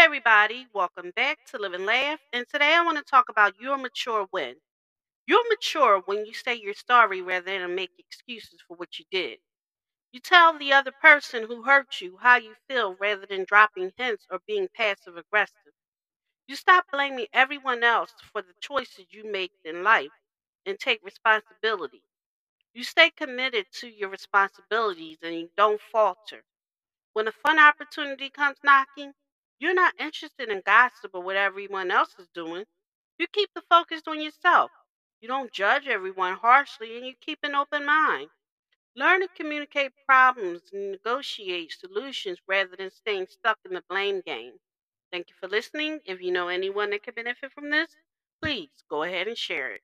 Everybody, welcome back to Live and Laugh. And today I want to talk about you're mature when. You're mature when you say you're sorry rather than make excuses for what you did. You tell the other person who hurt you how you feel rather than dropping hints or being passive aggressive. You stop blaming everyone else for the choices you make in life and take responsibility. You stay committed to your responsibilities and you don't falter. When a fun opportunity comes knocking, you're not interested in gossip or what everyone else is doing. You keep the focus on yourself. You don't judge everyone harshly and you keep an open mind. Learn to communicate problems and negotiate solutions rather than staying stuck in the blame game. Thank you for listening. If you know anyone that could benefit from this, please go ahead and share it.